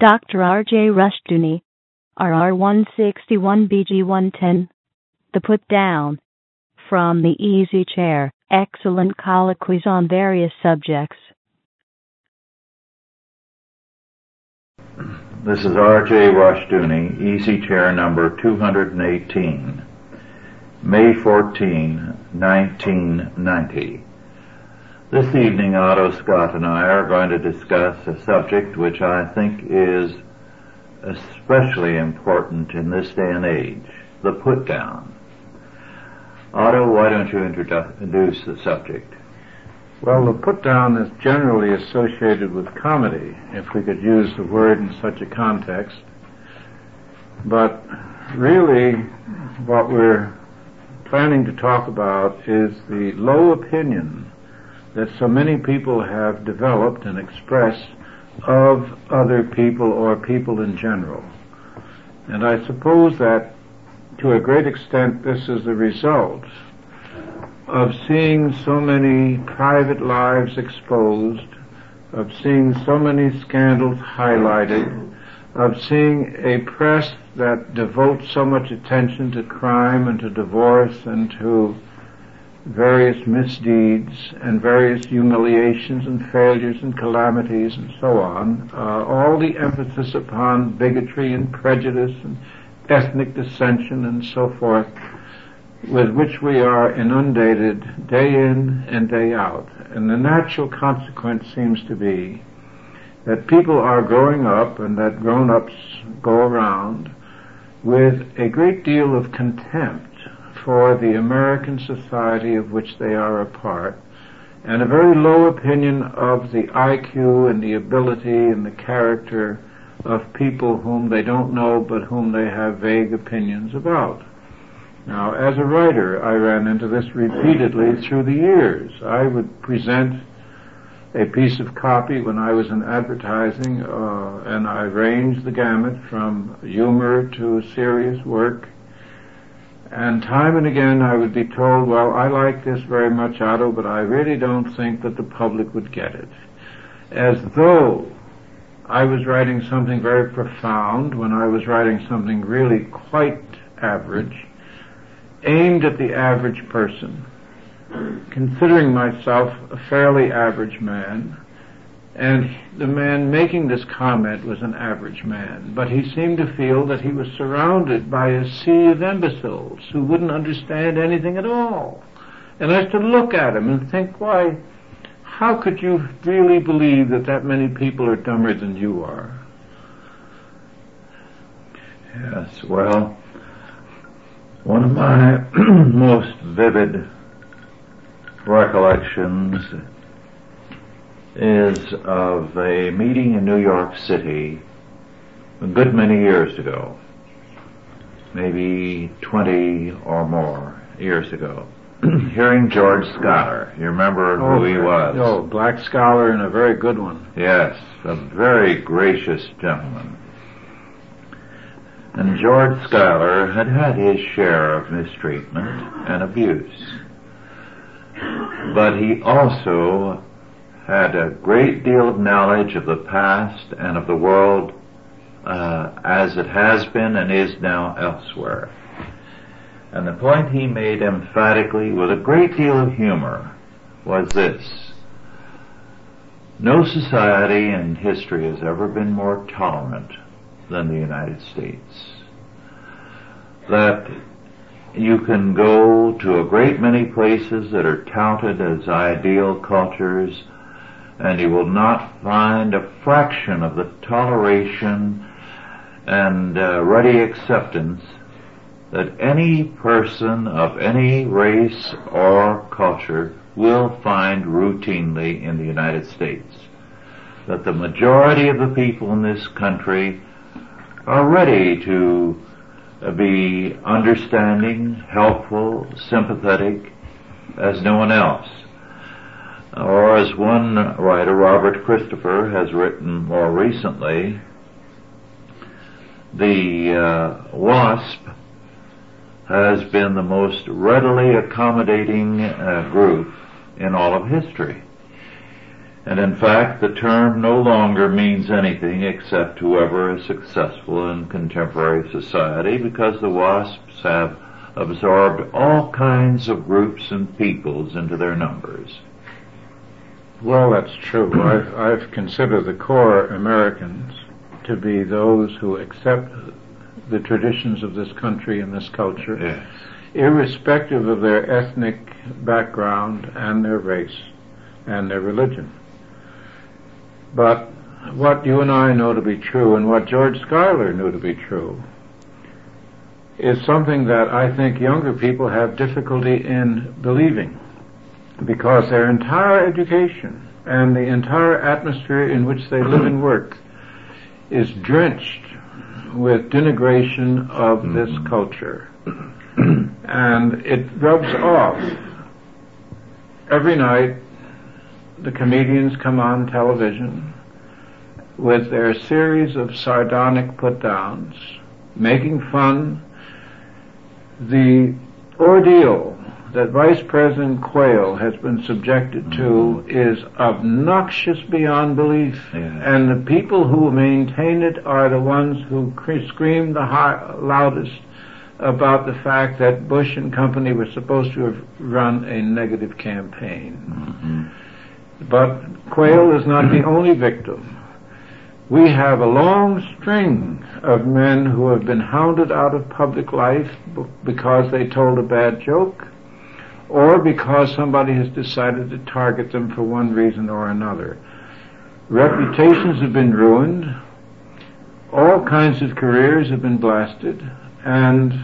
Dr. R.J. Rushdoony, RR 161BG 110. The Put Down. From the Easy Chair, excellent colloquies on various subjects. This is R.J. Rushdoony, Easy Chair number 218, May 14, 1990. This evening, Otto Scott and I are going to discuss a subject which I think is especially important in this day and age, the put down. Otto, why don't you introduce the subject? Well, the put down is generally associated with comedy, if we could use the word in such a context. But really, what we're planning to talk about is the low opinion that so many people have developed and expressed of other people or people in general. And I suppose that to a great extent this is the result of seeing so many private lives exposed, of seeing so many scandals highlighted, of seeing a press that devotes so much attention to crime and to divorce and to various misdeeds and various humiliations and failures and calamities and so on, uh, all the emphasis upon bigotry and prejudice and ethnic dissension and so forth, with which we are inundated day in and day out. And the natural consequence seems to be that people are growing up and that grown-ups go around with a great deal of contempt for the American society of which they are a part, and a very low opinion of the IQ and the ability and the character of people whom they don't know but whom they have vague opinions about. Now, as a writer, I ran into this repeatedly through the years. I would present a piece of copy when I was in advertising, uh, and I ranged the gamut from humor to serious work. And time and again I would be told, well, I like this very much, Otto, but I really don't think that the public would get it. As though I was writing something very profound when I was writing something really quite average, aimed at the average person. Considering myself a fairly average man, and the man making this comment was an average man, but he seemed to feel that he was surrounded by a sea of imbeciles who wouldn't understand anything at all. And I used to look at him and think, why, how could you really believe that that many people are dumber than you are? Yes, well, one of my most vivid recollections is of a meeting in New York City a good many years ago, maybe 20 or more years ago, hearing George Schuyler. You remember oh, who he was? Oh, black scholar and a very good one. Yes, a very gracious gentleman. And George Schuyler had had his share of mistreatment and abuse. But he also had a great deal of knowledge of the past and of the world uh, as it has been and is now elsewhere. And the point he made emphatically with a great deal of humor was this. No society in history has ever been more tolerant than the United States. That you can go to a great many places that are touted as ideal cultures and you will not find a fraction of the toleration and uh, ready acceptance that any person of any race or culture will find routinely in the United States. That the majority of the people in this country are ready to uh, be understanding, helpful, sympathetic as no one else. Or as one writer, Robert Christopher, has written more recently, the uh, WASP has been the most readily accommodating uh, group in all of history. And in fact, the term no longer means anything except whoever is successful in contemporary society because the WASPs have absorbed all kinds of groups and peoples into their numbers. Well, that's true. I've, I've considered the core Americans to be those who accept the traditions of this country and this culture, Yes. irrespective of their ethnic background and their race and their religion. But what you and I know to be true and what George Schuyler knew to be true is something that I think younger people have difficulty in believing because their entire education and the entire atmosphere in which they live and work is drenched with denigration of mm-hmm. this culture. and it rubs off. Every night, the comedians come on television with their series of sardonic put downs, making fun the ordeal that Vice President Quayle has been subjected to is obnoxious beyond belief. Yeah. And the people who maintain it are the ones who cr- scream the hi- loudest about the fact that Bush and company were supposed to have run a negative campaign. Mm-hmm. But Quayle is not the only victim. We have a long string of men who have been hounded out of public life b- because they told a bad joke or because somebody has decided to target them for one reason or another. Reputations have been ruined, all kinds of careers have been blasted, and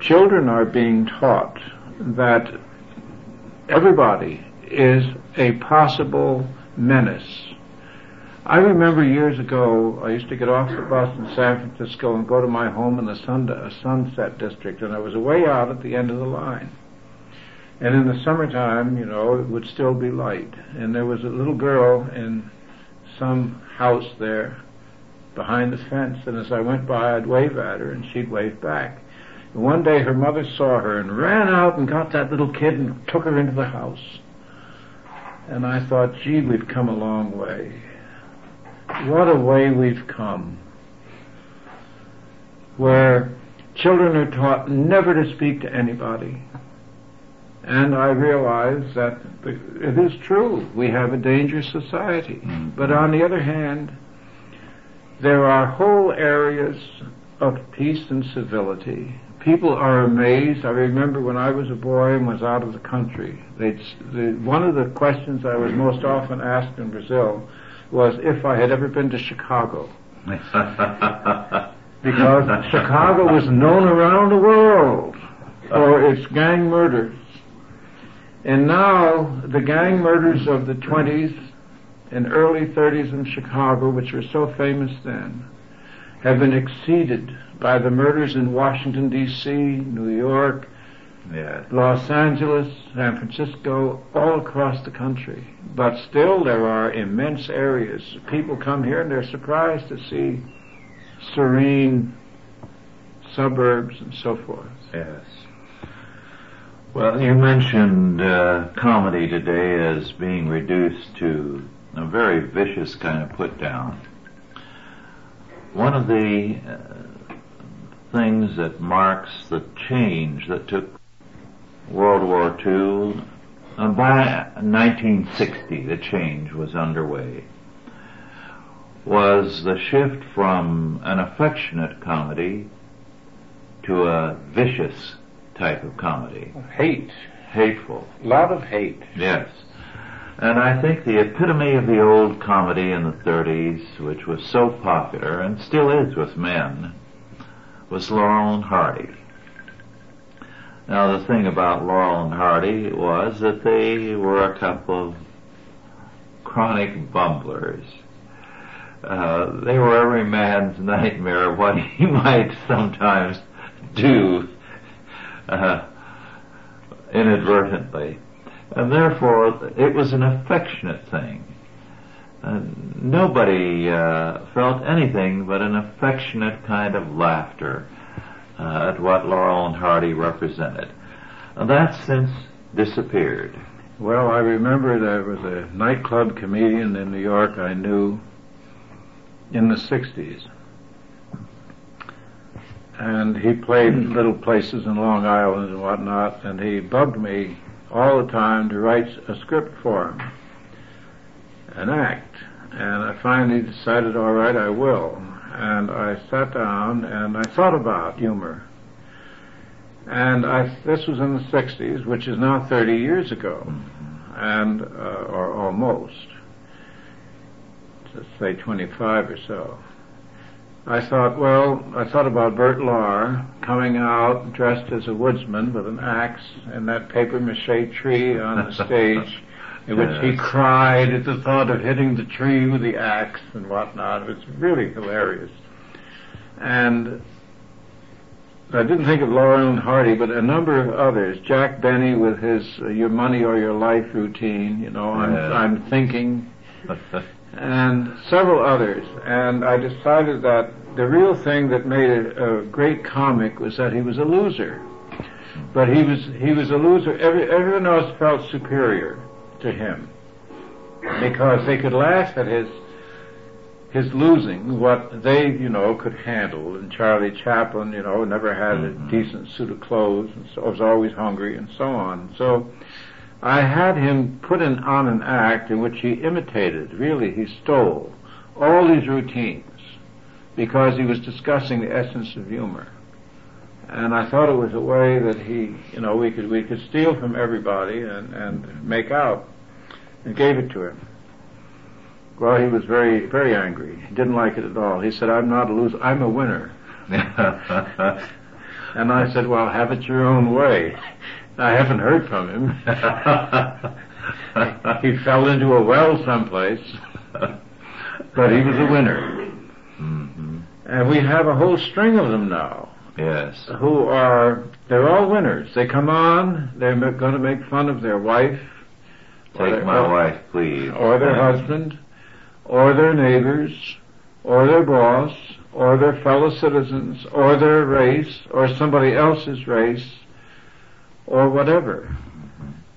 children are being taught that everybody is a possible menace. I remember years ago, I used to get off the bus in San Francisco and go to my home in the sun, Sunset District, and I was way out at the end of the line. And in the summertime, you know, it would still be light. And there was a little girl in some house there behind the fence, and as I went by, I'd wave at her, and she'd wave back. And one day her mother saw her and ran out and got that little kid and took her into the house. And I thought, gee, we've come a long way. What a way we've come. Where children are taught never to speak to anybody. And I realize that the, it is true. We have a dangerous society. Mm-hmm. But on the other hand, there are whole areas of peace and civility. People are amazed. I remember when I was a boy and was out of the country, they'd, the, one of the questions I was most often asked in Brazil was if I had ever been to Chicago. Because Chicago was known around the world for its gang murders. And now the gang murders of the 20s and early 30s in Chicago, which were so famous then, have been exceeded by the murders in Washington, D.C., New York. Los Angeles, San Francisco, all across the country. But still there are immense areas. People come here and they're surprised to see serene suburbs and so forth. Yes. Well, you mentioned uh, comedy today as being reduced to a very vicious kind of put down. One of the uh, things that marks the change that took World War II, uh, by 1960 the change was underway, was the shift from an affectionate comedy to a vicious type of comedy. Hate. Hateful. A lot of hate. Yes. And I think the epitome of the old comedy in the 30s, which was so popular and still is with men, was Laurel and Hardy. Now the thing about Laurel and Hardy was that they were a couple of chronic bumblers. Uh, they were every man's nightmare of what he might sometimes do uh, inadvertently. And therefore, it was an affectionate thing. Uh, nobody uh, felt anything but an affectionate kind of laughter uh, at what Laurel and Hardy represented. And that's since disappeared. Well, I remember there was a nightclub comedian in New York I knew in the 60s. And he played little places in Long Island and whatnot, and he bugged me all the time to write a script for him, an act. And I finally decided, all right, I will. And I sat down and I thought about humor. And I, this was in the 60s, which is now 30 years ago, and, uh, or almost, let's say 25 or so. I thought, well, I thought about Bert Lahr coming out dressed as a woodsman with an axe and that paper mache tree on the stage, in which he cried at the thought of hitting the tree with the axe and whatnot. It was really hilarious. And I didn't think of Laurel and Hardy, but a number of others. Jack Benny with his uh, "Your Money or Your Life" routine. You know, I'm Yeah. I'm thinking, and several others. And I decided that the real thing that made it a great comic was that he was a loser. But he was he was a loser. Every, everyone else felt superior to him because they could laugh at his his losing what they, you know, could handle. And Charlie Chaplin, you know, never had a mm-hmm. decent suit of clothes and so was always hungry and so on. So I had him put in on an act in which he imitated, really he stole all these routines because he was discussing the essence of humor. And I thought it was a way that he, you know, we could we could steal from everybody and, and make out and gave it to him. Well, he was very, very angry. He didn't like it at all. He said, I'm not a loser, I'm a winner. And I said, well, have it your own way. I haven't heard from him. he fell into a well someplace, but he was a winner. Mhm. And we have a whole string of them now Yes. who are, they're all winners. They come on, they're going to make fun of their wife, Take their- my wife, please. or their husband, or their neighbors, or their boss, or their fellow citizens, or their race, or somebody else's race, or whatever.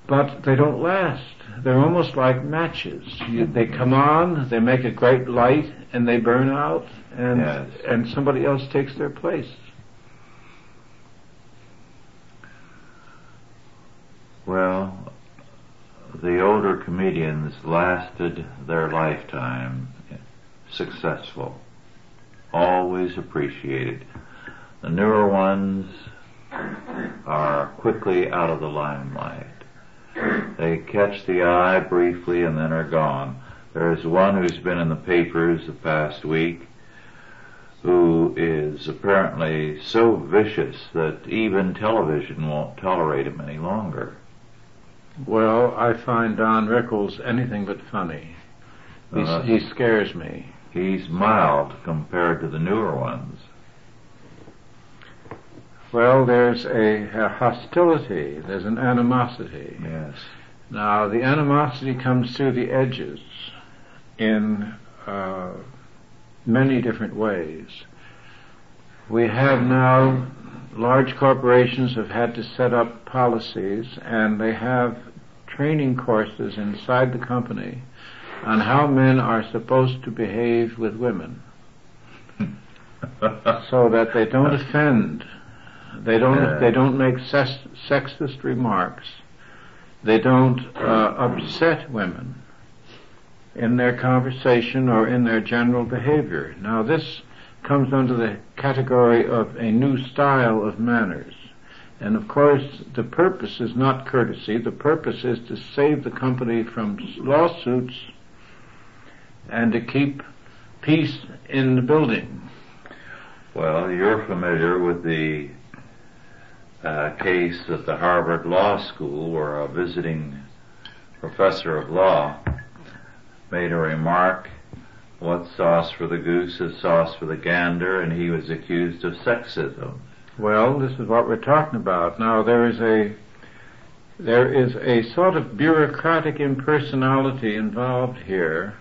But they don't last. They're almost like matches. You, they come on, they make a great light, and they burn out, and Yes. and somebody else takes their place. Well, the older comedians lasted their lifetime successful, always appreciated. The newer ones are quickly out of the limelight. They catch the eye briefly and then are gone. There's one who's been in the papers the past week who is apparently so vicious that even television won't tolerate him any longer. Well, I find Don Rickles anything but funny. Uh, he scares me. He's mild compared to the newer ones. Well, there's a, a hostility, there's an animosity. Yes. Now, the animosity comes through the edges in uh, many different ways. We have now, large corporations have had to set up policies and they have training courses inside the company on how men are supposed to behave with women so that they don't offend. They don't. Yeah. They don't make sex, sexist remarks. They don't uh, upset women in their conversation or in their general behavior. Now, this comes under the category of a new style of manners. And of course, the purpose is not courtesy. The purpose is to save the company from lawsuits and to keep peace in the building. Well, you're familiar with the uh, case at the Harvard Law School where a visiting professor of law made a remark, what sauce for the goose is sauce for the gander, and he was accused of sexism. Well, this is what we're talking about. Now there is a there is a sort of bureaucratic impersonality involved here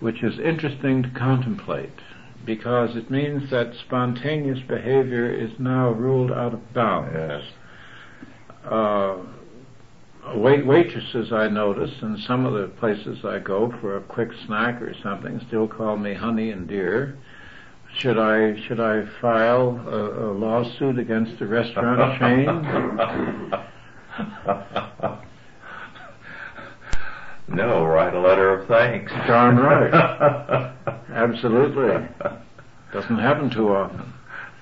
which is interesting to contemplate because it means that spontaneous behavior is now ruled out of bounds. Yes. Uh, wait waitresses I notice, in some of the places I go for a quick snack or something, still call me honey and dear. Should I should I file a, a lawsuit against the restaurant chain? no, write a letter of thanks. Darn right. Absolutely. Doesn't happen too often.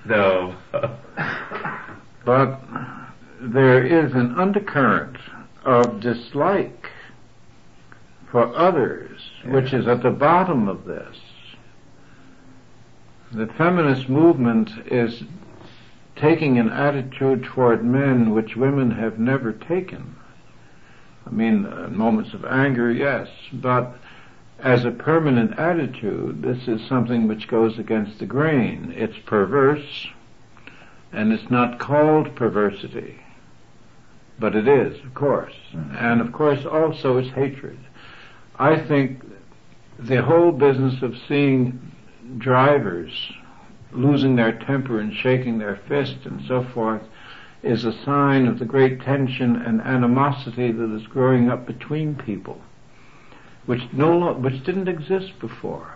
No. but there is an undercurrent of dislike for others, which is at the bottom of this. The feminist movement is taking an attitude toward men which women have never taken. I mean, uh, moments of anger, yes, but as a permanent attitude, this is something which goes against the grain. It's perverse, and it's not called perversity. But it is, of course. Mm-hmm. And of course also it's hatred. I think the whole business of seeing drivers losing their temper and shaking their fist and so forth is a sign of the great tension and animosity that is growing up between people, which no which didn't exist before.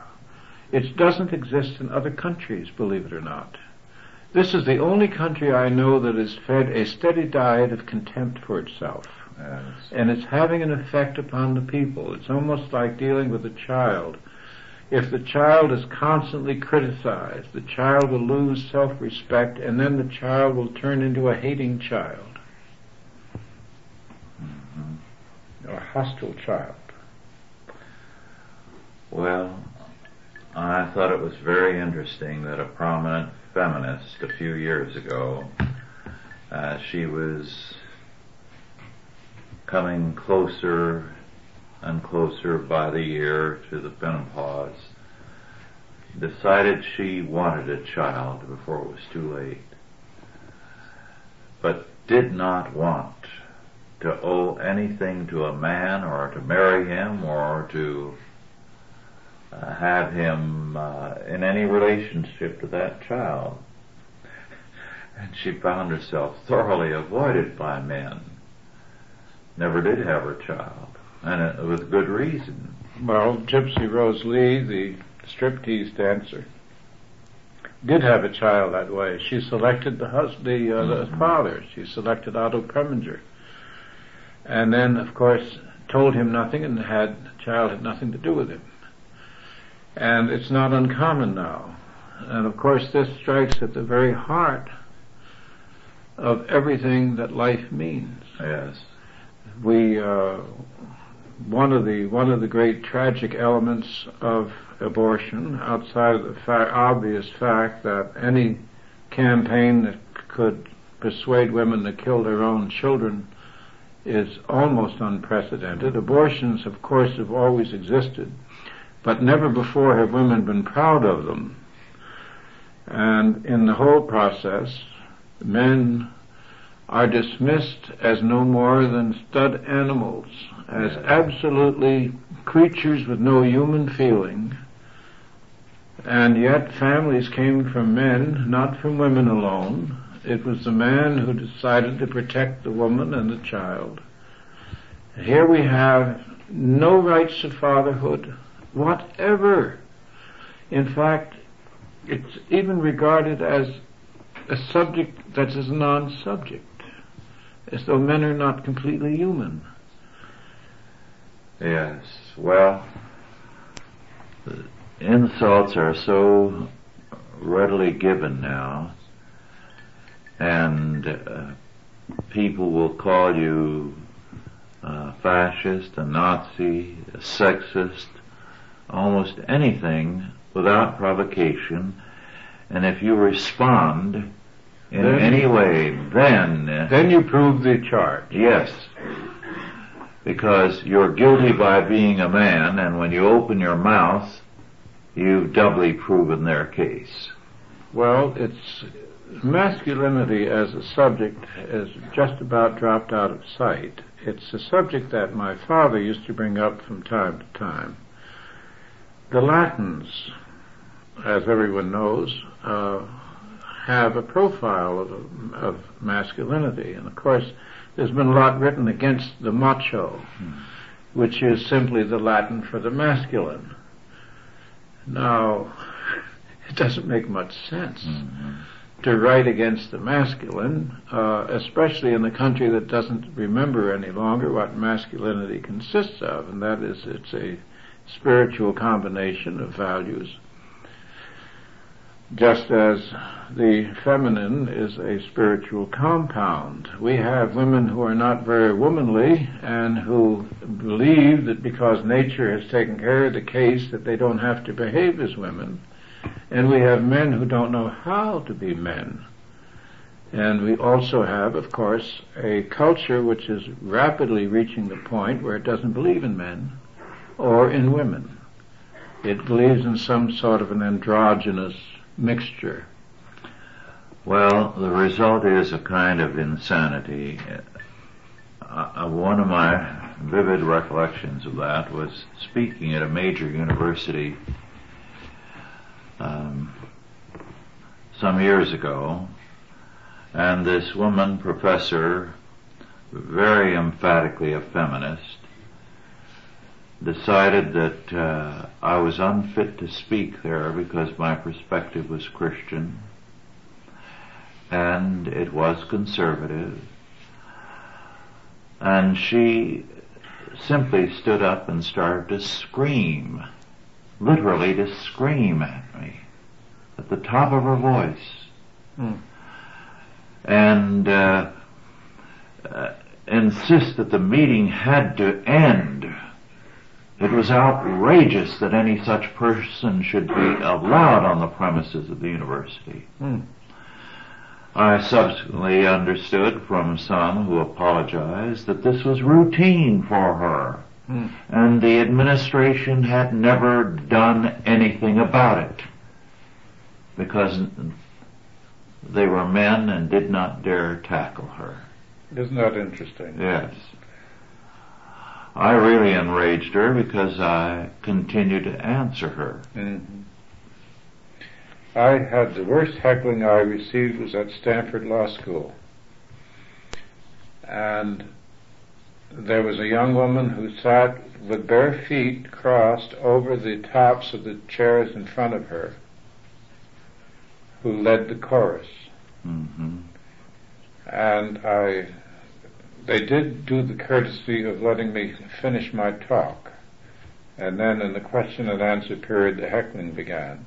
It doesn't exist in other countries, believe it or not. This is the only country I know that is fed a steady diet of contempt for itself. Yes. And it's having an effect upon the people. It's almost like dealing with a child if the child is constantly criticized, the child will lose self-respect and then the child will turn into a hating child. Mm-hmm. A hostile child. Well, I thought it was very interesting that a prominent feminist a few years ago, uh, she was coming closer and closer by the year to the menopause, decided she wanted a child before it was too late, but did not want to owe anything to a man or to marry him or to uh, have him uh, in any relationship to that child. And she found herself thoroughly avoided by men. Never did have her child and it, with good reason. Well, Gypsy Rose Lee, the striptease dancer, did have a child that way. She selected the hus- the, uh, mm-hmm. father. She selected Otto Preminger, and then, of course, told him nothing, and had the child had nothing to do with him. And it's not uncommon now. And of course, this strikes at the very heart of everything that life means. Yes. We uh, one of the one of the great tragic elements of abortion, outside of the fa- obvious fact that any campaign that could persuade women to kill their own children is almost unprecedented. Abortions, of course, have always existed, but never before have women been proud of them. And in the whole process, men are dismissed as no more than stud animals, as absolutely creatures with no human feeling. And yet families came from men, not from women alone. It was the man who decided to protect the woman and the child. Here we have no rights of fatherhood whatever. In fact, it's even regarded as a subject that is non-subject as though men are not completely human. Yes, well, insults are so readily given now, and uh, people will call you a fascist, a Nazi, a sexist, almost anything without provocation, and if you respond, in then, any way, then then you prove the charge. Yes, because you're guilty by being a man, and when you open your mouth, you've doubly proven their case. Well, it's masculinity as a subject has just about dropped out of sight. It's a subject that my father used to bring up from time to time. The Latins, as everyone knows, uh, have a profile of, of masculinity. And of course, there's been a lot written against the macho, which is simply the Latin for the masculine. Now, it doesn't make much sense to write against the masculine, uh, especially in a country that doesn't remember any longer what masculinity consists of, and that is it's a spiritual combination of values just as the feminine is a spiritual compound. We have women who are not very womanly and who believe that because nature has taken care of the case that they don't have to behave as women. And we have men who don't know how to be men. And we also have, of course, a culture which is rapidly reaching the point where it doesn't believe in men or in women. It believes in some sort of an androgynous mixture? Well, the result is a kind of insanity. Uh, uh, one of my vivid recollections of that was speaking at a major university um, some years ago, and this woman professor, very emphatically a feminist, decided that uh, I was unfit to speak there because my perspective was Christian and it was conservative. And she simply stood up and started to scream, literally to scream at me at the top of her voice. Mm. And uh, uh, insist that the meeting had to end it was outrageous that any such person should be allowed on the premises of the university. Hmm. I subsequently understood from some who apologized that this was routine for her, hmm. and the administration had never done anything about it because they were men and did not dare tackle her. Isn't that interesting? Yes. I really enraged her because I continued to answer her. Mm-hmm. I had the worst heckling I received was at Stanford Law School. And there was a young woman who sat with bare feet crossed over the tops of the chairs in front of her, who led the chorus. Mm-hmm. And I they did do the courtesy of letting me finish my talk. And then in the question and answer period, the heckling began.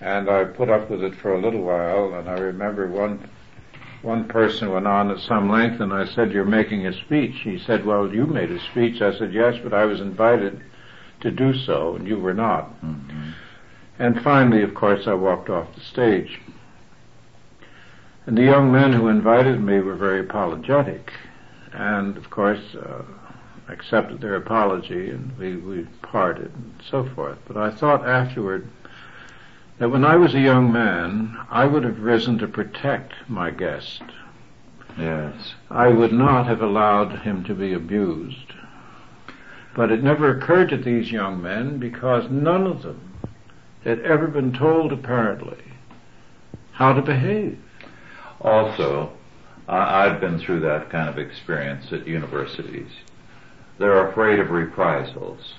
And I put up with it for a little while, and I remember one, one person went on at some length, and I said, you're making a speech. He said, well, you made a speech. I said, yes, but I was invited to do so, and you were not. Mm-hmm. And finally, of course, I walked off the stage. And the young men who invited me were very apologetic, and of course uh, accepted their apology, and we, we parted and so forth. But I thought afterward that when I was a young man, I would have risen to protect my guest. Yes. I would not have allowed him to be abused. But it never occurred to these young men because none of them had ever been told apparently how to behave. Also, I've been through that kind of experience at universities. They're afraid of reprisals.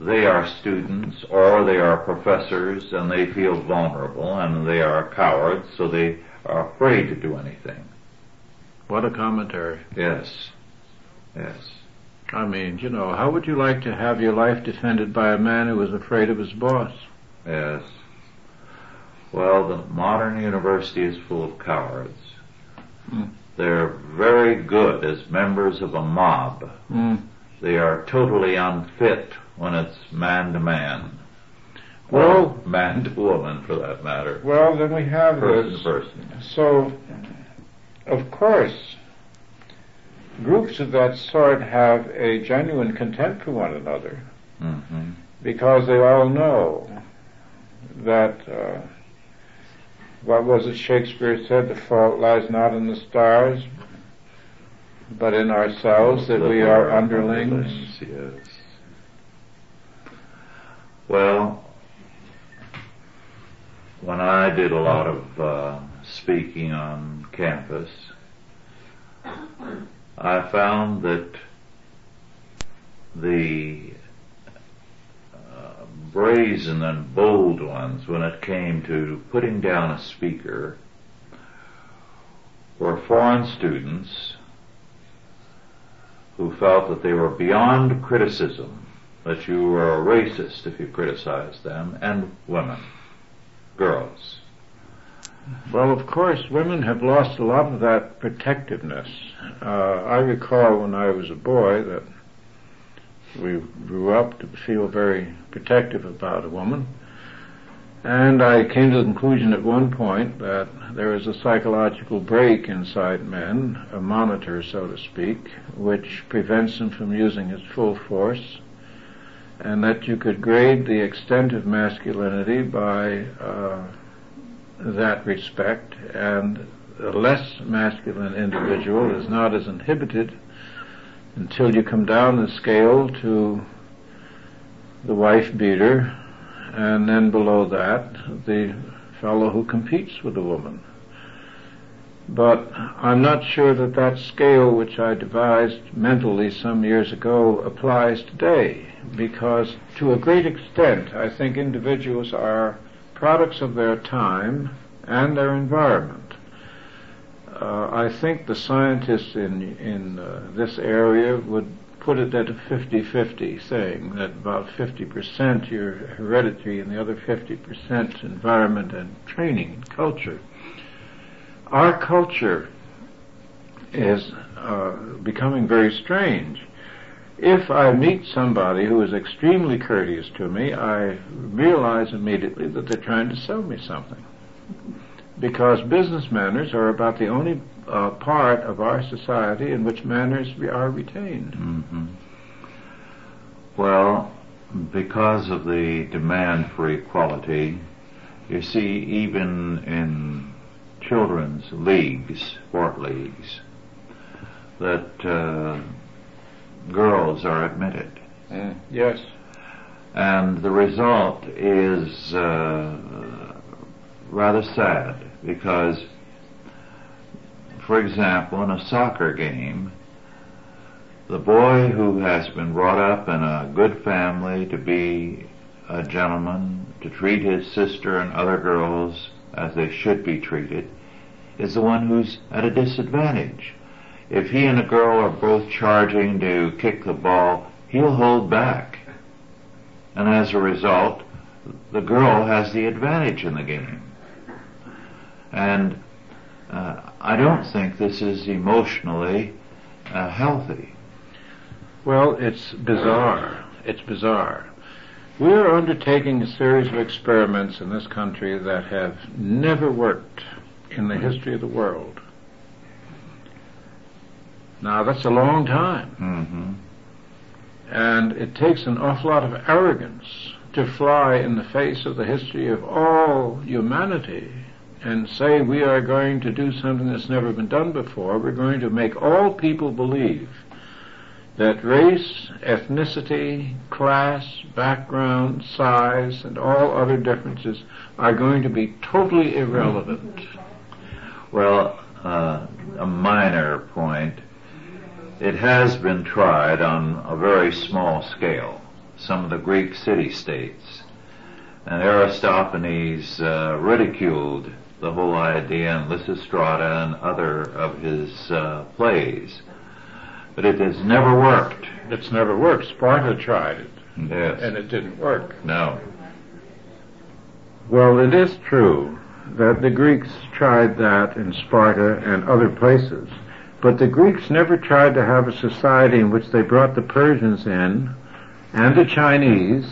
They are students or they are professors and they feel vulnerable and they are cowards so they are afraid to do anything. What a commentary. Yes. Yes. I mean, you know, how would you like to have your life defended by a man who is afraid of his boss? Yes. Well, the modern university is full of cowards. Mm. They're very good as members of a mob. Mm. They are totally unfit when it's man to man. Well, man to woman, for that matter. Well, then we have person this. to person. So, of course, groups of that sort have a genuine contempt for one another mm-hmm. because they all know that. Uh, what was it Shakespeare said? The fault lies not in the stars, but in ourselves, that we are underlings. Yes. Well, when I did a lot of uh, speaking on campus, I found that the brazen and bold ones, when it came to putting down a speaker, were foreign students who felt that they were beyond criticism, that you were a racist if you criticized them, and women, girls. Well, of course, women have lost a lot of that protectiveness. Uh, I recall when I was a boy that we grew up to feel very protective about a woman. And I came to the conclusion at one point that there is a psychological break inside men, a monitor, so to speak, which prevents them from using its full force, and that you could grade the extent of masculinity by uh, that respect, and a less masculine individual is not as inhibited until you come down the scale to the wife beater and then below that, the fellow who competes with the woman. But I'm not sure that that scale which I devised mentally some years ago applies today, because to a great extent I think individuals are products of their time and their environment. Uh, I think the scientists in in uh, this area would put it at a 50-50 thing, that about 50% your heredity and the other 50% environment and training and culture. Our culture is uh, becoming very strange. If I meet somebody who is extremely courteous to me, I realize immediately that they're trying to sell me something. Because business manners are about the only uh, part of our society in which manners are retained. Mm-hmm. Well, because of the demand for equality, you see, even in children's leagues, sport leagues, that uh, girls are admitted. Mm, yes. And the result is uh, rather sad because for example, in a soccer game, the boy who has been brought up in a good family to be a gentleman, to treat his sister and other girls as they should be treated, is the one who's at a disadvantage. If he and a girl are both charging to kick the ball, he'll hold back. And as a result, the girl has the advantage in the game. And uh, I don't think this is emotionally uh, healthy. Well, it's bizarre. It's bizarre. We are undertaking a series of experiments in this country that have never worked in the history of the world. Now, that's a long time. Mm-hmm. And it takes an awful lot of arrogance to fly in the face of the history of all humanity and say we are going to do something that's never been done before. We're going to make all people believe that race, ethnicity, class, background, size, and all other differences are going to be totally irrelevant. Well, uh, a minor point. It has been tried on a very small scale. Some of the Greek city-states. And Aristophanes uh, ridiculed the whole idea in Lysistrata and other of his uh, plays. But it has never worked. It's never worked. Sparta tried it. Yes. And it didn't work. No. Well, it is true that the Greeks tried that in Sparta and other places. But the Greeks never tried to have a society in which they brought the Persians in, and the Chinese,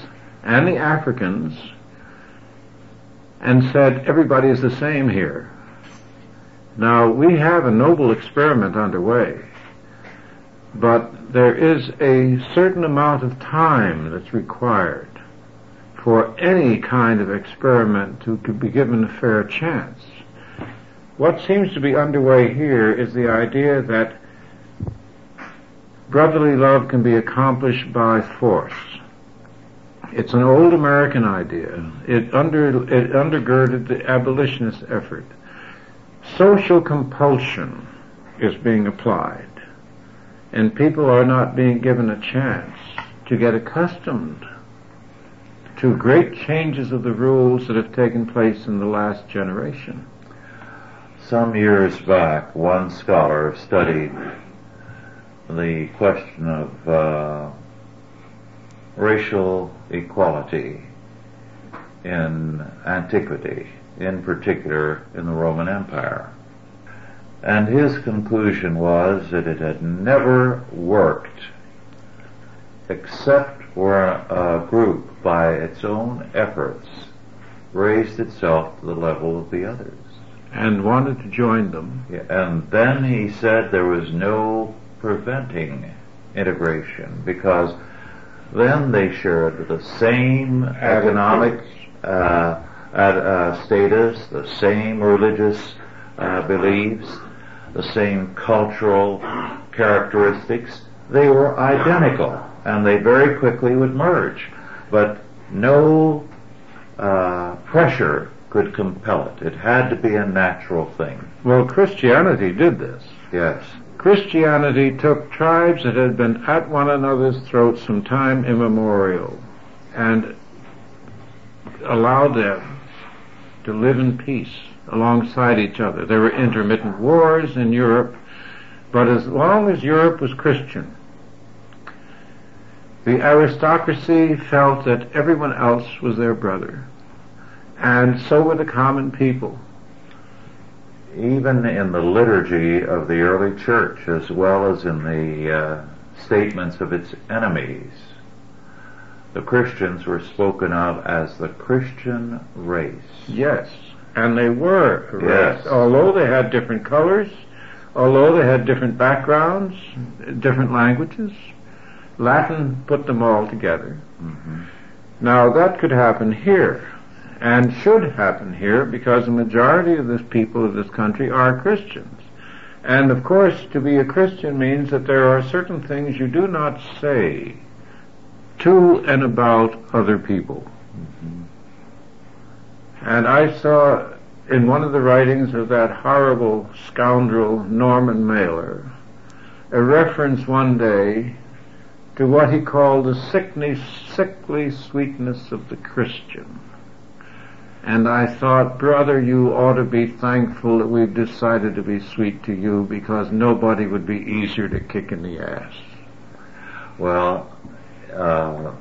and the Africans, and said, everybody is the same here. Now, we have a noble experiment underway, but there is a certain amount of time that's required for any kind of experiment to, be given a fair chance. What seems to be underway here is the idea that brotherly love can be accomplished by force. It's an old American idea. It under it undergirded the abolitionist effort. Social compulsion is being applied. And people are not being given a chance to get accustomed to great changes of the rules that have taken place in the last generation. Some years back, one scholar studied the question of uh, racial equality in antiquity, in particular in the Roman Empire. And his conclusion was that it had never worked except where a group by its own efforts raised itself to the level of the others. And wanted to join them. Yeah, and then he said there was no preventing integration because then they shared the same economic uh, uh, status, the same religious uh, beliefs, the same cultural characteristics. They were identical, and they very quickly would merge. But no uh, pressure could compel it. It had to be a natural thing. Well, Christianity did this. Yes. Christianity took tribes that had been at one another's throats from time immemorial and allowed them to live in peace alongside each other. There were intermittent wars in Europe, but as long as Europe was Christian, the aristocracy felt that everyone else was their brother, and so were the common people even in the liturgy of the early church, as well as in the uh, statements of its enemies, the Christians were spoken of as the Christian race. Yes, and they were a race. Yes. Although they had different colors, although they had different backgrounds, different languages, Latin put them all together. Mm-hmm. Now that could happen here and should happen here because the majority of the people of this country are Christians. And of course, to be a Christian means that there are certain things you do not say to and about other people. Mm-hmm. And I saw in one of the writings of that horrible scoundrel Norman Mailer a reference one day to what he called the sickly, sickly sweetness of the Christian. And I thought, brother, you ought to be thankful that we've decided to be sweet to you because nobody would be easier to kick in the ass. Well, uh,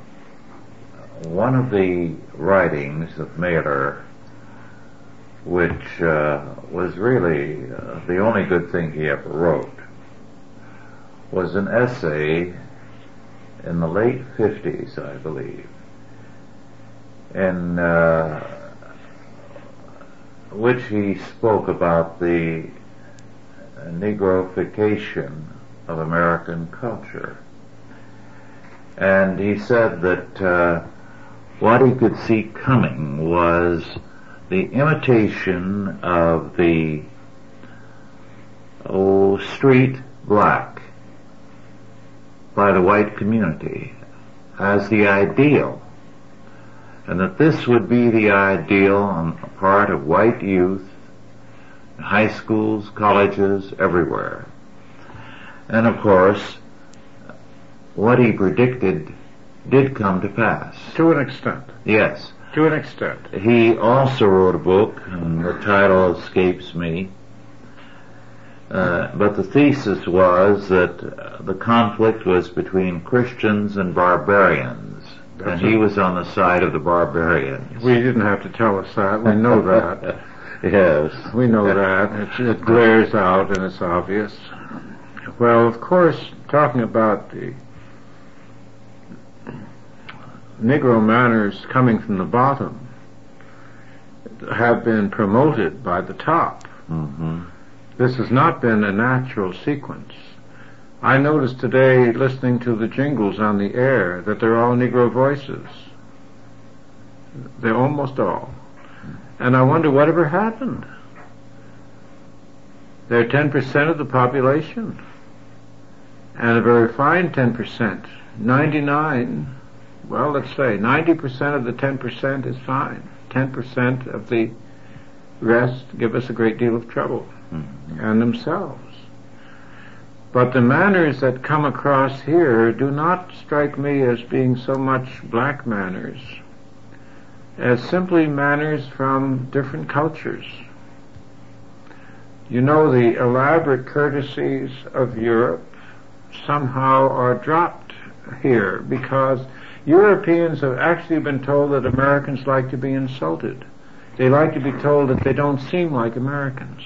one of the writings of Mailer, which uh, was really uh, the only good thing he ever wrote, was an essay in the late 50s, I believe, in uh, which he spoke about the Negroification of American culture. And he said that uh, what he could see coming was the imitation of the oh, street black by the white community as the ideal and that this would be the ideal on the part of white youth, high schools, colleges, everywhere. And of course, what he predicted did come to pass. To an extent. Yes. To an extent. He also wrote a book, and the title escapes me, uh, but the thesis was that uh, the conflict was between Christians and barbarians and he was on the side of the barbarians. We didn't have to tell us that. We know that. yes. We know that. It, it glares out and it's obvious. Well, of course, talking about the Negro manners coming from the bottom have been promoted by the top. Mm-hmm. This has not been a natural sequence. I noticed today, listening to the jingles on the air, that they're all Negro voices. They're almost all. And I wonder whatever happened. They're 10% of the population. And a very fine 10%. 99, well, let's say 90% of the 10% is fine. 10% of the rest give us a great deal of trouble. Mm-hmm. And themselves. But the manners that come across here do not strike me as being so much black manners as simply manners from different cultures. You know, the elaborate courtesies of Europe somehow are dropped here because Europeans have actually been told that Americans like to be insulted. They like to be told that they don't seem like Americans.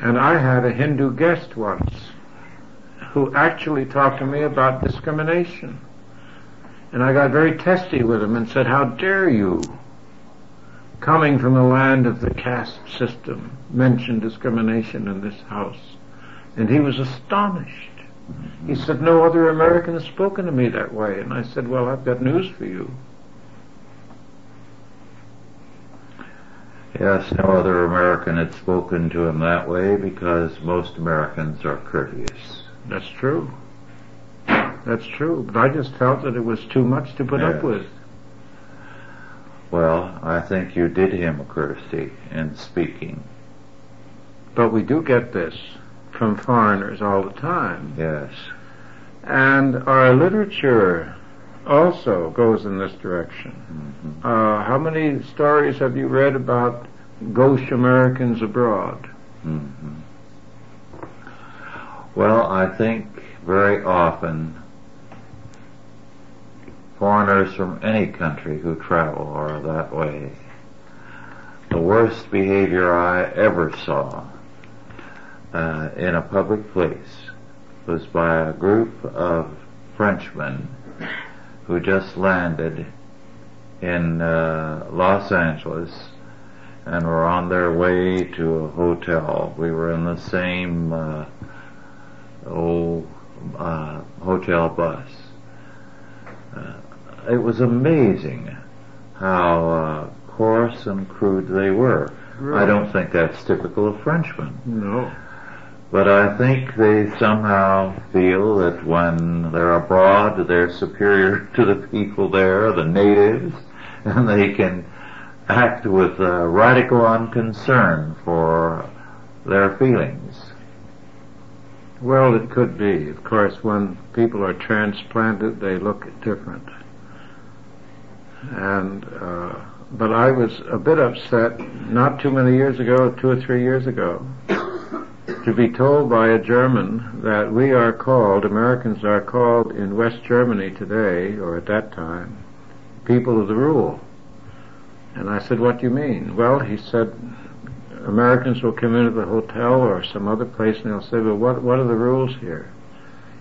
And I had a Hindu guest once who actually talked to me about discrimination. And I got very testy with him and said, how dare you, coming from the land of the caste system, mention discrimination in this house? And he was astonished. He said, no other American has spoken to me that way. And I said, well, I've got news for you. Yes, no other American had spoken to him that way because most Americans are courteous. That's true. That's true. But I just felt that it was too much to put up with. Well, I think you did him a courtesy in speaking. But we do get this from foreigners all the time. Yes. And our literature also goes in this direction. Mhm. Uh, how many stories have you read about gauche Americans abroad? Mhm. Well, I think very often foreigners from any country who travel are that way. The worst behavior I ever saw uh, in a public place was by a group of Frenchmen who just landed in uh, Los Angeles and were on their way to a hotel. We were in the same uh, old uh, hotel bus. Uh, it was amazing how uh, coarse and crude they were. I don't think that's typical of Frenchmen. No. But I think they somehow feel that when they're abroad, they're superior to the people there, the natives, and they can act with uh, radical unconcern for their feelings. Well, it could be. Of course, when people are transplanted, they look different. And, uh, but I was a bit upset not too many years ago, two or three years ago, to be told by a German that we are called, Americans are called in West Germany today, or at that time, people of the rule. And I said, what do you mean? Well, he said, Americans will come into the hotel or some other place and they'll say, well, what, what are the rules here?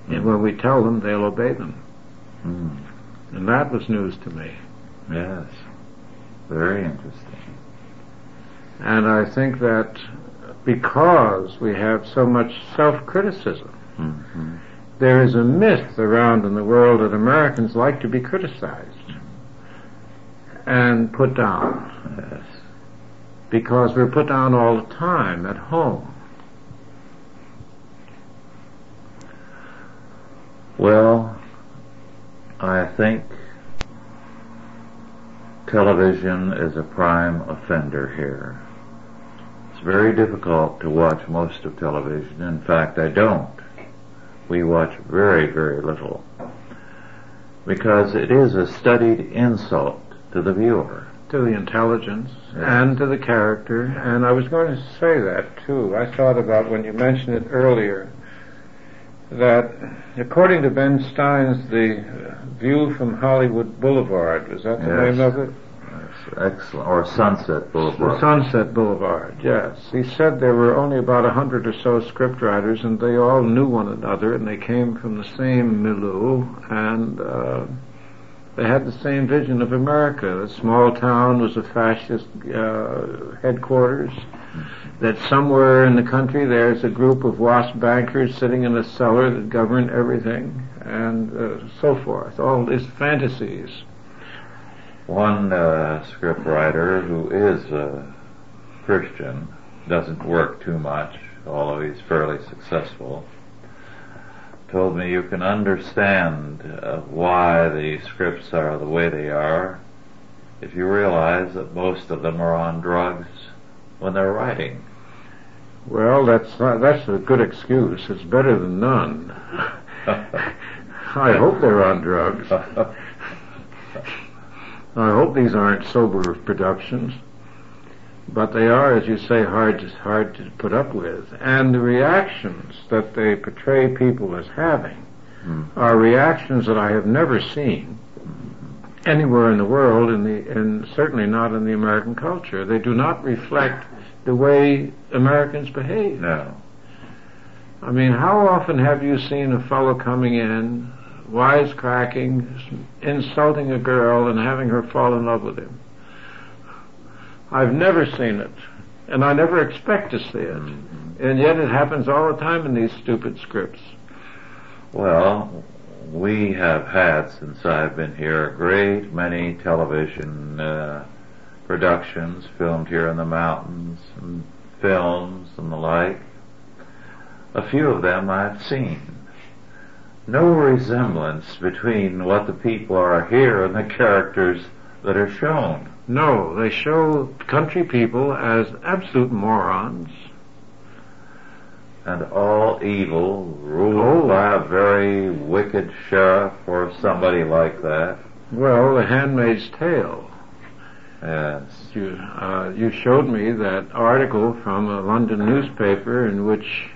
And when we tell them, they'll obey them. Mm. And that was news to me. Yes. Very interesting. And I think that because we have so much self-criticism, hmm there is a myth around in the world that Americans like to be criticized and put down Yes. because we're put down all the time at home. Well, I think television is a prime offender here. It's very difficult to watch most of television. In fact, I don't. We watch very, very little. Because it is a studied insult to the viewer. to the intelligence Yes. and to the character. And I was going to say that too. I thought about when you mentioned it earlier that according to Ben Stein's The View from Hollywood Boulevard, was that the Yes. name of it? Excellent. Or Sunset Boulevard. Sunset Boulevard, yes. He said there were only about a hundred or so scriptwriters and they all knew one another and they came from the same milieu and uh, they had the same vision of America. The small town was a fascist uh, headquarters. That somewhere in the country there's a group of WASP bankers sitting in a cellar that govern everything and uh, so forth. All these fantasies. One uh, scriptwriter who is a Christian doesn't work too much, although he's fairly successful. Told me you can understand uh, why the scripts are the way they are if you realize that most of them are on drugs when they're writing. Well, that's not, that's a good excuse. It's better than none. I hope they're on drugs. I hope these aren't sober productions. But they are, as you say, hard to, hard to put up with. And the reactions that they portray people as having Hmm. are reactions that I have never seen anywhere in the world, in the, and certainly not in the American culture. They do not reflect the way Americans behave. No. I mean, how often have you seen a fellow coming in, wisecracking, insulting a girl, and having her fall in love with him? I've never seen it, and I never expect to see it. And yet it happens all the time in these stupid scripts. Well, we have had, since I've been here, a great many television uh, productions filmed here in the mountains, and films and the like. A few of them I've seen. No resemblance between what the people are here and the characters that are shown. No, they show country people as absolute morons. And all evil, ruled Oh. by a very wicked sheriff or somebody like that. Well, The Handmaid's Tale. Yes. You, uh, you showed me that article from a London newspaper in which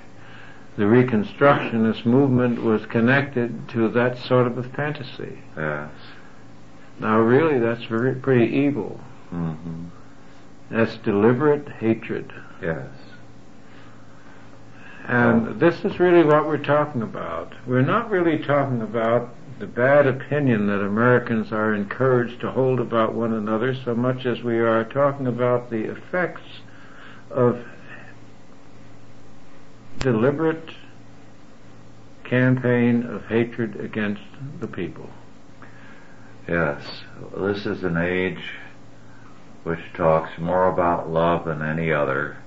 the Reconstructionist movement was connected to that sort of a fantasy. Yes. Now, really, that's very, pretty evil. hmm That's deliberate hatred. Yes. And this is really what we're talking about. We're not really talking about the bad opinion that Americans are encouraged to hold about one another so much as we are talking about the effects of deliberate campaign of hatred against the people. Yes. This is an age which talks more about love than any other.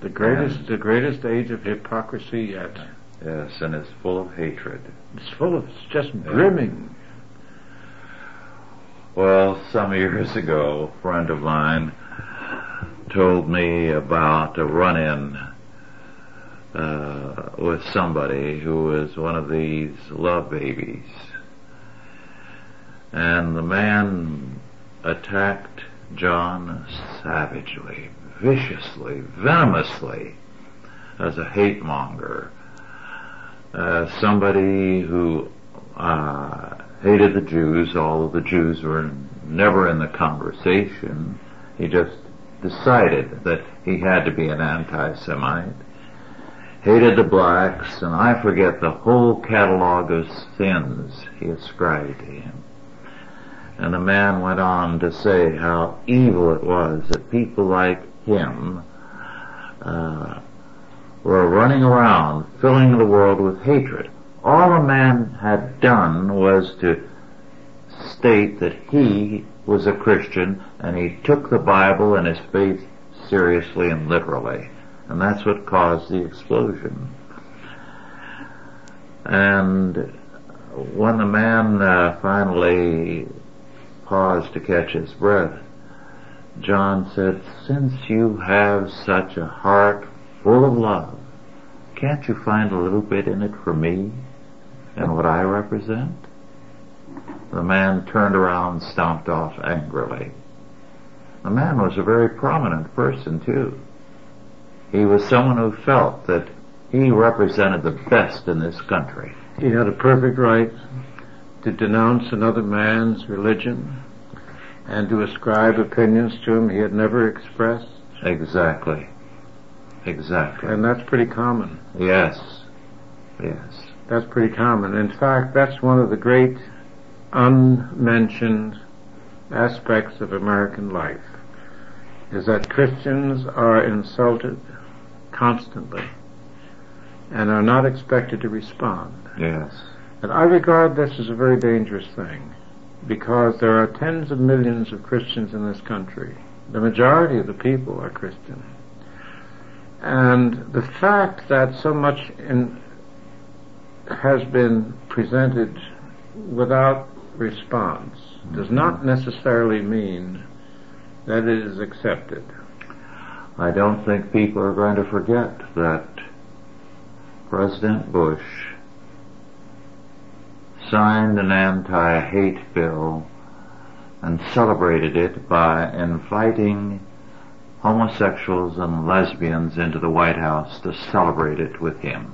The greatest, And- the greatest age of hypocrisy yet. Yes, and it's full of hatred. It's full of, it's just brimming. Well, some years ago, a friend of mine told me about a run-in uh, with somebody who was one of these love babies. And the man attacked John savagely, viciously, venomously, as a hate monger, somebody who uh, hated the Jews, although the Jews were never in the conversation. He just decided that he had to be an anti-Semite. Hated the blacks, and I forget the whole catalog of sins he ascribed to him. And the man went on to say how evil it was that people like him uh, were running around filling the world with hatred. All the man had done was to state that he was a Christian and he took the Bible and his faith seriously and literally. And that's what caused the explosion. And when the man uh, finally paused to catch his breath, John said, since you have such a heart full of love, can't you find a little bit in it for me and what I represent? The man turned around and stomped off angrily. The man was a very prominent person too. He was someone who felt that he represented the best in this country. He had a perfect right to denounce another man's religion and to ascribe opinions to him he had never expressed. Exactly. Exactly. And that's pretty common. Yes. Yes. That's pretty common. In fact, that's one of the great unmentioned aspects of American life is that Christians are insulted constantly and are not expected to respond. Yes. And I regard this as a very dangerous thing because there are tens of millions of Christians in this country. The majority of the people are Christian. And the fact that so much in, has been presented without response does not mm-hmm. necessarily mean that it is accepted. I don't think people are going to forget that President Bush signed an anti-hate bill and celebrated it by inviting homosexuals and lesbians into the White House to celebrate it with him.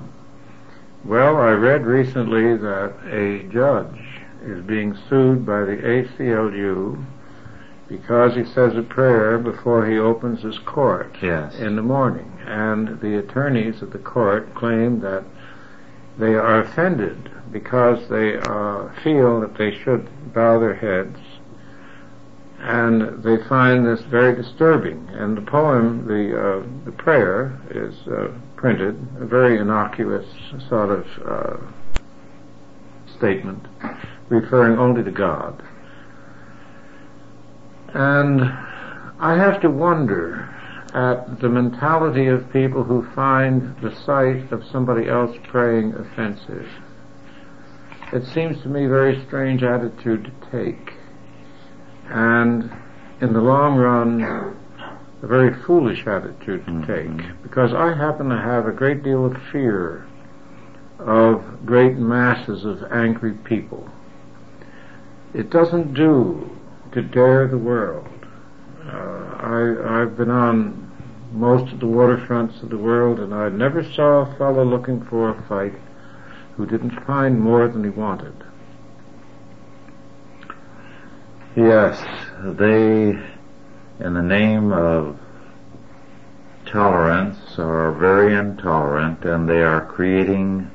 Well, I read recently that a judge is being sued by the ACLU because he says a prayer before he opens his court Yes. in the morning. And the attorneys at the court claim that they are offended because they uh, feel that they should bow their heads and they find this very disturbing. And the poem, the uh, the prayer, is uh, printed, a very innocuous sort of uh, statement, referring only to God. And I have to wonder at the mentality of people who find the sight of somebody else praying offensive. It seems to me a very strange attitude to take and in the long run, a very foolish attitude to Mhm. take, because I happen to have a great deal of fear of great masses of angry people. It doesn't do to dare the world. Uh, I, I've been on most of the waterfronts of the world, and I never saw a fellow looking for a fight who didn't find more than he wanted. Yes, they, in the name of tolerance, are very intolerant and they are creating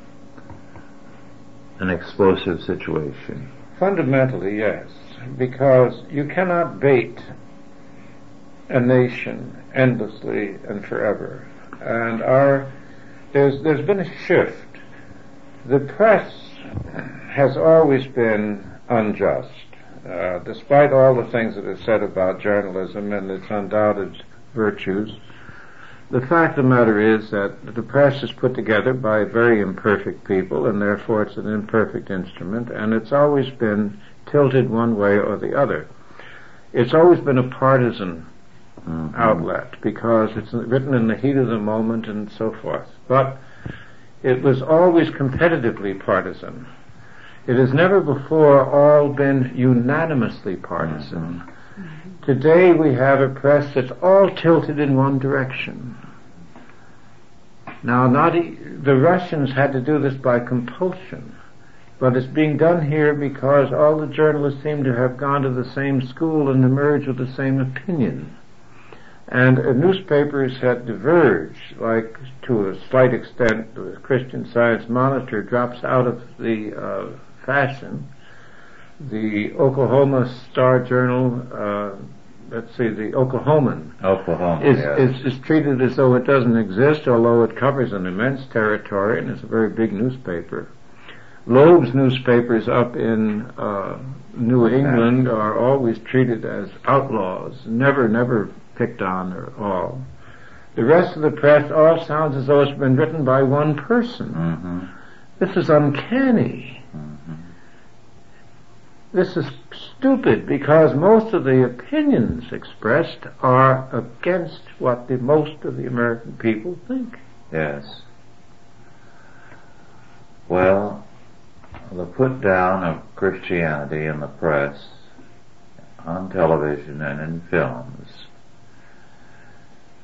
an explosive situation. Fundamentally, yes, because you cannot bait a nation endlessly and forever. And our there's there's been a shift. The press has always been unjust, uh, despite all the things that are said about journalism and its undoubted virtues. The fact of the matter is that the press is put together by very imperfect people, and therefore it's an imperfect instrument, and it's always been tilted one way or the other. It's always been a partisan Mhm. outlet because it's written in the heat of the moment and so forth. But it was always competitively partisan. It has never before all been unanimously partisan. Today we have a press that's all tilted in one direction. Now, not e- the Russians had to do this by compulsion, but it's being done here because all the journalists seem to have gone to the same school and emerged with the same opinion. And uh, newspapers had diverged, like to a slight extent, the Christian Science Monitor drops out of the uh, fashion. The Oklahoma Star Journal, uh, let's see, the Oklahoman Oklahoma, is, yes. is, is treated as though it doesn't exist, although it covers an immense territory and it's a very big newspaper. Loeb's newspapers up in uh, New England are always treated as outlaws, never, never picked on at all. The rest of the press all sounds as though it's been written by one person. hmm This is uncanny. hmm This is stupid because most of the opinions expressed are against what the most of the American people think. Yes. Well, the put down of Christianity in the press, on television and in films,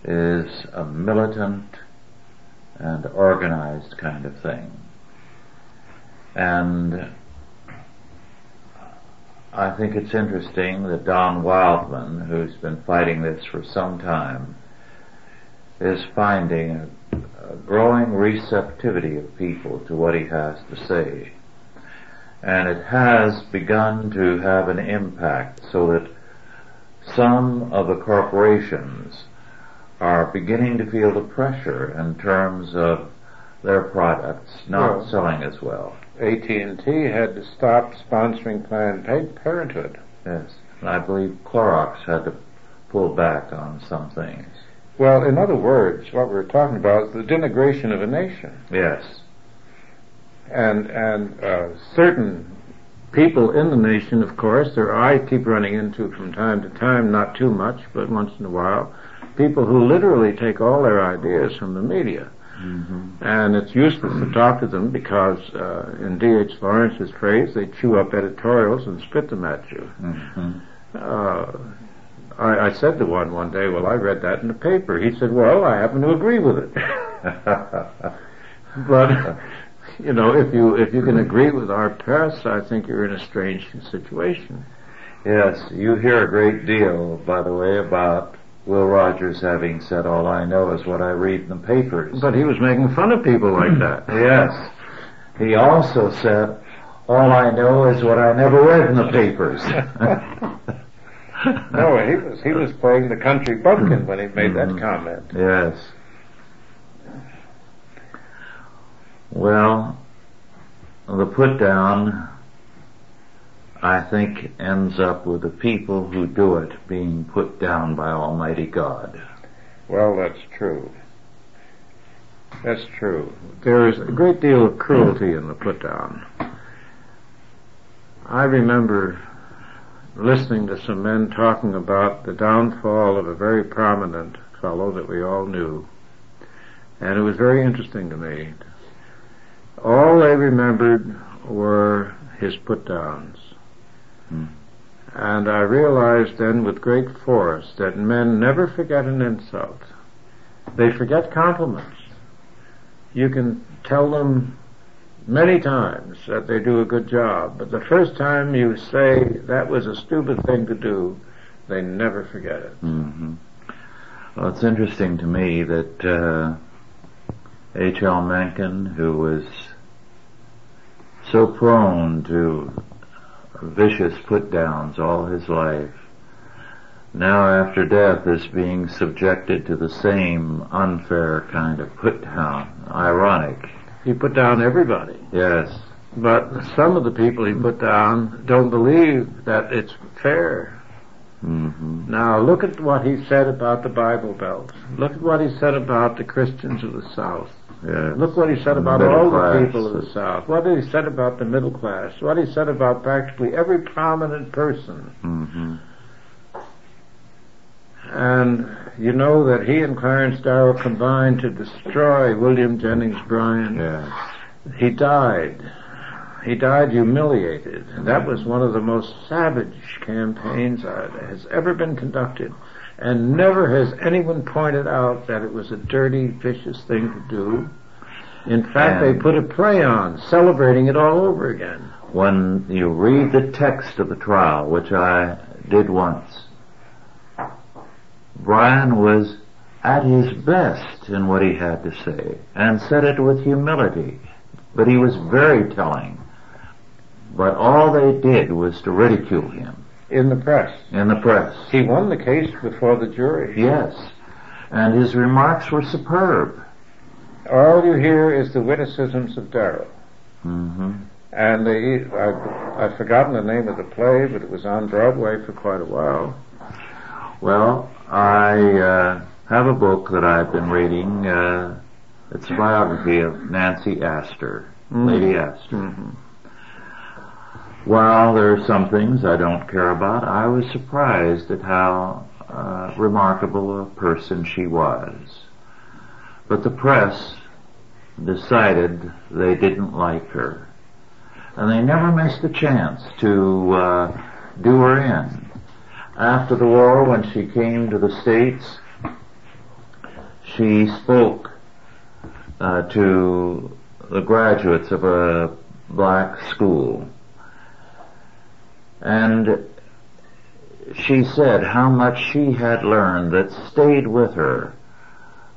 is a militant and organized kind of thing. And I think it's interesting that Don Wildmon, who's been fighting this for some time, is finding a, growing receptivity of people to what he has to say. And it has begun to have an impact so that some of the corporations are beginning to feel the pressure in terms of their products not Well- selling as well. AT&T had to stop sponsoring Planned Parenthood. Yes. And I believe Clorox had to pull back on some things. Well, in other words, what we're talking about is the denigration of a nation. Yes. And, and, uh, certain people in the nation, of course, there I keep running into from time to time, not too much, but once in a while, people who literally take all their ideas from the media. Mm-hmm. And it's useless to talk to them because, uh, in D.H. Lawrence's phrase, they chew up editorials and spit them at you. Mm-hmm. Uh, I, I said to one one day, well, I read that in the paper. He said, well, I happen to agree with it. but, you know, if you, if you can agree with our press, I think you're in a strange situation. Yes, you hear a great deal, by the way, about Will Rogers having said, all I know is what I read in the papers. But he was making fun of people like that. Yes. He also said, all I know is what I never read in the papers. no, he was he was playing the country bumpkin when he made that Mhm. comment. Yes. Well, the put down, I think, ends up with the people who do it being put down by Almighty God. Well, that's true. That's true. There is a great deal of cruelty in the put down. I remember listening to some men talking about the downfall of a very prominent fellow that we all knew. And it was very interesting to me. All they remembered were his put downs. Hmm. And I realized then with great force that men never forget an insult. They forget compliments. You can tell them many times that they do a good job, but the first time you say that was a stupid thing to do, they never forget it. hmm Well, it's interesting to me that uh, H.L. Mencken, who was so prone to vicious put downs all his life, now after death is being subjected to the same unfair kind of put down. Ironic. He put down everybody. Yes. But some of the people he put down don't believe that it's fair. hmm Now look at what he said about the Bible Belt. Look at what he said about the Christians of the South. Look what he said about Middle all class. the people of the South. What he said about the middle class. What he said about practically every prominent person. hmm And you know that he and Clarence Darrow combined to destroy William Jennings Bryan. He died. He died humiliated. And that was one of the most savage campaigns that has ever been conducted. And never has anyone pointed out that it was a dirty, vicious thing to do. In fact, And- they put a play on, celebrating it all over again. when you read the text of the trial, which I did once, Bryan was at his best in what he had to say and said it with humility, but he was very telling. But all they did was to ridicule him In the press. in the press. He won the case before the jury. Yes. And his remarks were superb. All you hear is the witticisms of Darrow. Mm-hmm. And they, I, I've forgotten the name of the play, but it was on Broadway for quite a while. Well, I uh, have a book that I've been reading. Uh, it's a biography of Nancy Astor, Mm. Lady Astor. Mhm. While there are some things I don't care about, I was surprised at how uh, remarkable a person she was. But the press decided they didn't like her. And they never missed a chance to uh, do her in. After the war, when she came to the States, she spoke uh, to the graduates of a black school. And she said how much she had learned that stayed with her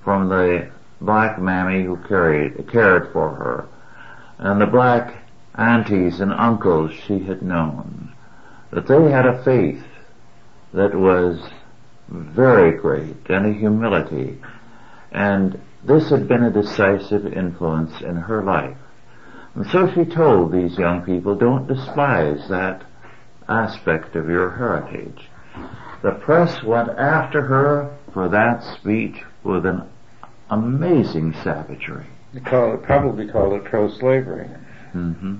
from the black mammy who carried, cared for her and the black aunties and uncles she had known. That they had a faith that was very great and a humility. And this had been a decisive influence in her life. And so she told these young people, don't despise that aspect of your heritage. The press went after her for that speech with an amazing savagery. They call it, probably call it pro-slavery. hmm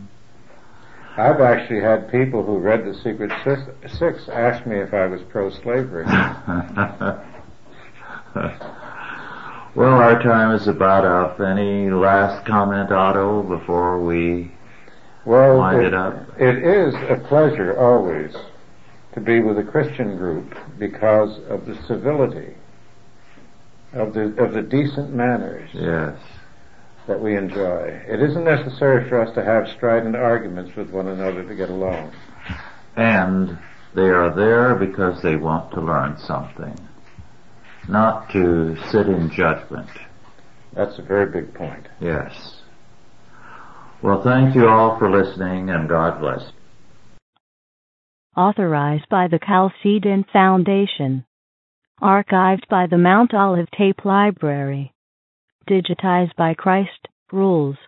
I've actually had people who read The Secret Six ask me if I was pro-slavery. well, our time is about up. Any last comment, Otto, before we well, wind it, it up? It is a pleasure always to be with a Christian group because of the civility, of the of the decent manners. Yes. That we enjoy. It isn't necessary for us to have strident arguments with one another to get along. And they are there because they want to learn something, not to sit in judgment. That's a very big point. Yes. Well, thank you all for listening and God bless. Authorized by the Chalcedon Foundation. Archived by the Mount Olive Tape Library. Digitized by Christ Rules.com.